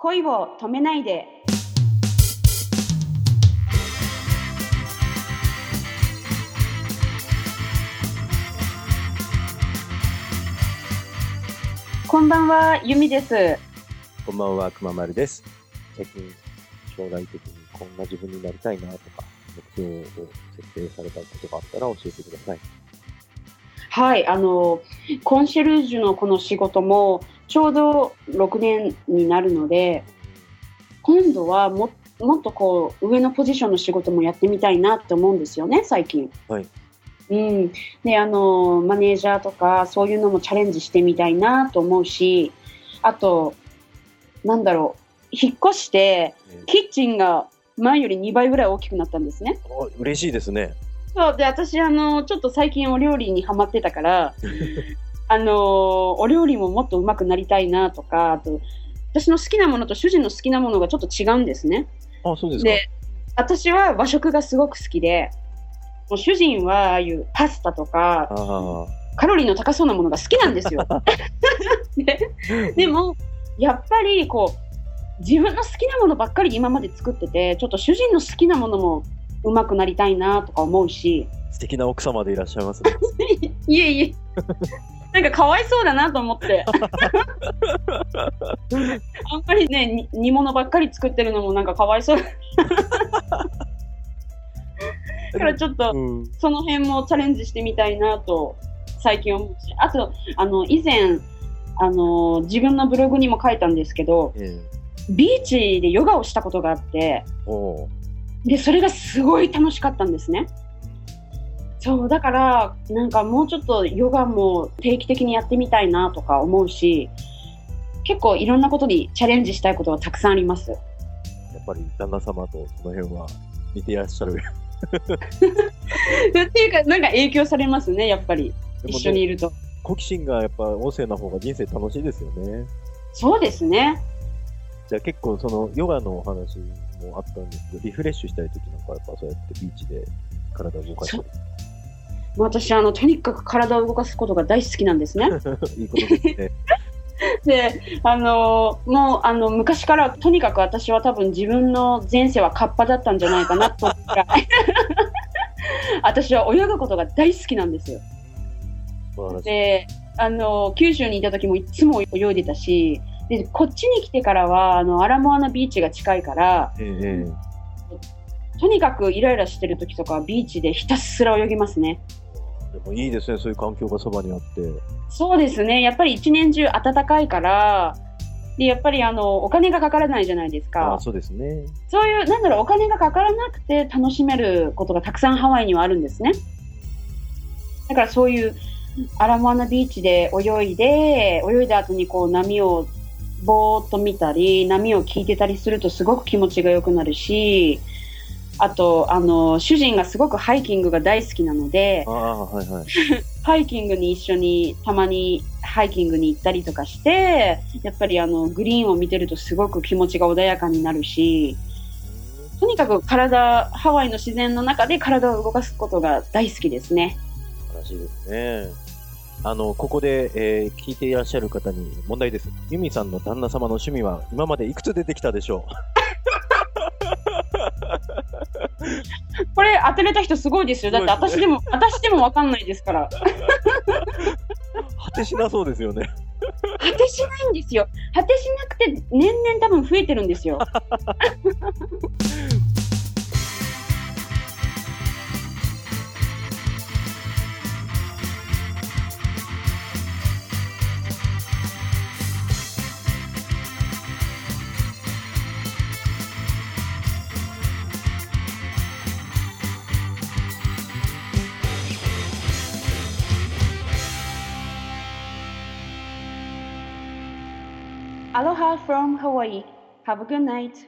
恋を止めないで。こんばんは、ゆみです。こんばんは、くままるです。最近、将来的にこんな自分になりたいなとか、目標を設定されたことがあったら教えてください。はい、あの、コンシェルジュのこの仕事も、ちょうど6年になるので、今度はももっとこう、上のポジションの仕事もやってみたいなって思うんですよね、最近。はい。うん。で、あの、マネージャーとか、そういうのもチャレンジしてみたいなと思うし、あと、なんだろう、引っ越して、キッチンが前より2倍ぐらい大きくなったんですね。あ嬉しいですね。そうで私あのちょっと最近お料理にハマってたから あのお料理ももっと上手くなりたいなとかあと私の好きなものと主人の好きなものがちょっと違うんですねあ、そうですか。で私は和食がすごく好きでもう主人はああいうパスタとかあカロリーの高そうなものが好きなんですよ であ。でもやっぱりこう自分の好きなものばっかり今まで作っててちょっと主人の好きなものも上手くなりたいなとか思うし素敵な奥様でいらっしゃいますね。いえいえ。なんかかわいそうだなと思って。あんまりね、に煮物ばっかり作ってるのもなんかかわいそう。だからちょっとうん。その辺もチャレンジしてみたいなと最近思うし。あと、あの、以前、あの、自分のブログにも書いたんですけど、えビーチでヨガをしたことがあって、えおうで、それがすごい楽しかったんですね。そう、だから、なんかもうちょっとヨガも定期的にやってみたいなとか思うし、結構いろんなことにチャレンジしたいことがたくさんあります。やっぱり旦那様とその辺は似ていらっしゃる。っていうか、なんか影響されますね、やっぱり。一緒にいると。好奇心がやっぱ旺盛な方が人生楽しいですよね。そうですね。じゃあ結構そのヨガのお話もあったんですけど、リフレッシュしたい時なんかやっぱそうやってビーチで体を動かしたり。もう私、あの、とにかく体を動かすことが大好きなんですね。いいことですね。で、あのもう、あの、昔から、とにかく私は多分自分の前世はカッパだったんじゃないかなと思うくらい 私は泳ぐことが大好きなんですよ。で、あの、九州にいた時もいつも泳いでたし、で、こっちに来てからは、あの、アラモアナビーチが近いから、ええええとにかくイライラしてる時とかはビーチでひたすら泳ぎますね。でもいいですね、そういう環境がそばにあって。そうですね。やっぱり一年中暖かいから、で、やっぱりあの、お金がかからないじゃないですか。そうですね。そういう、なんだろう、お金がかからなくて楽しめることがたくさんハワイにはあるんですね。だからそういうアラモアナビーチで泳いで、泳いだ後にこう波をぼーっと見たり、波を聞いてたりするとすごく気持ちが良くなるし、あと、あの、主人がすごくハイキングが大好きなのではいはい。ハイキングに一緒にたまにハイキングに行ったりとかして、やっぱりあの、グリーンを見てるとすごく気持ちが穏やかになるし、とにかく体、ハワイの自然の中で体を動かすことが大好きですね。素晴らしいですね。あの、ここで、えー聞いていらっしゃる方に問題です。ユミさんの旦那様の趣味は今までいくつ出てきたでしょ これ当てれた人すごいですよ。だってすごいですね私でも、私でもわかんないですから。う果てしなそうですよね。果てしないんですよ。果てしなくて年々多分増えてるんですよ。Aloha from Hawaii. Have a good night.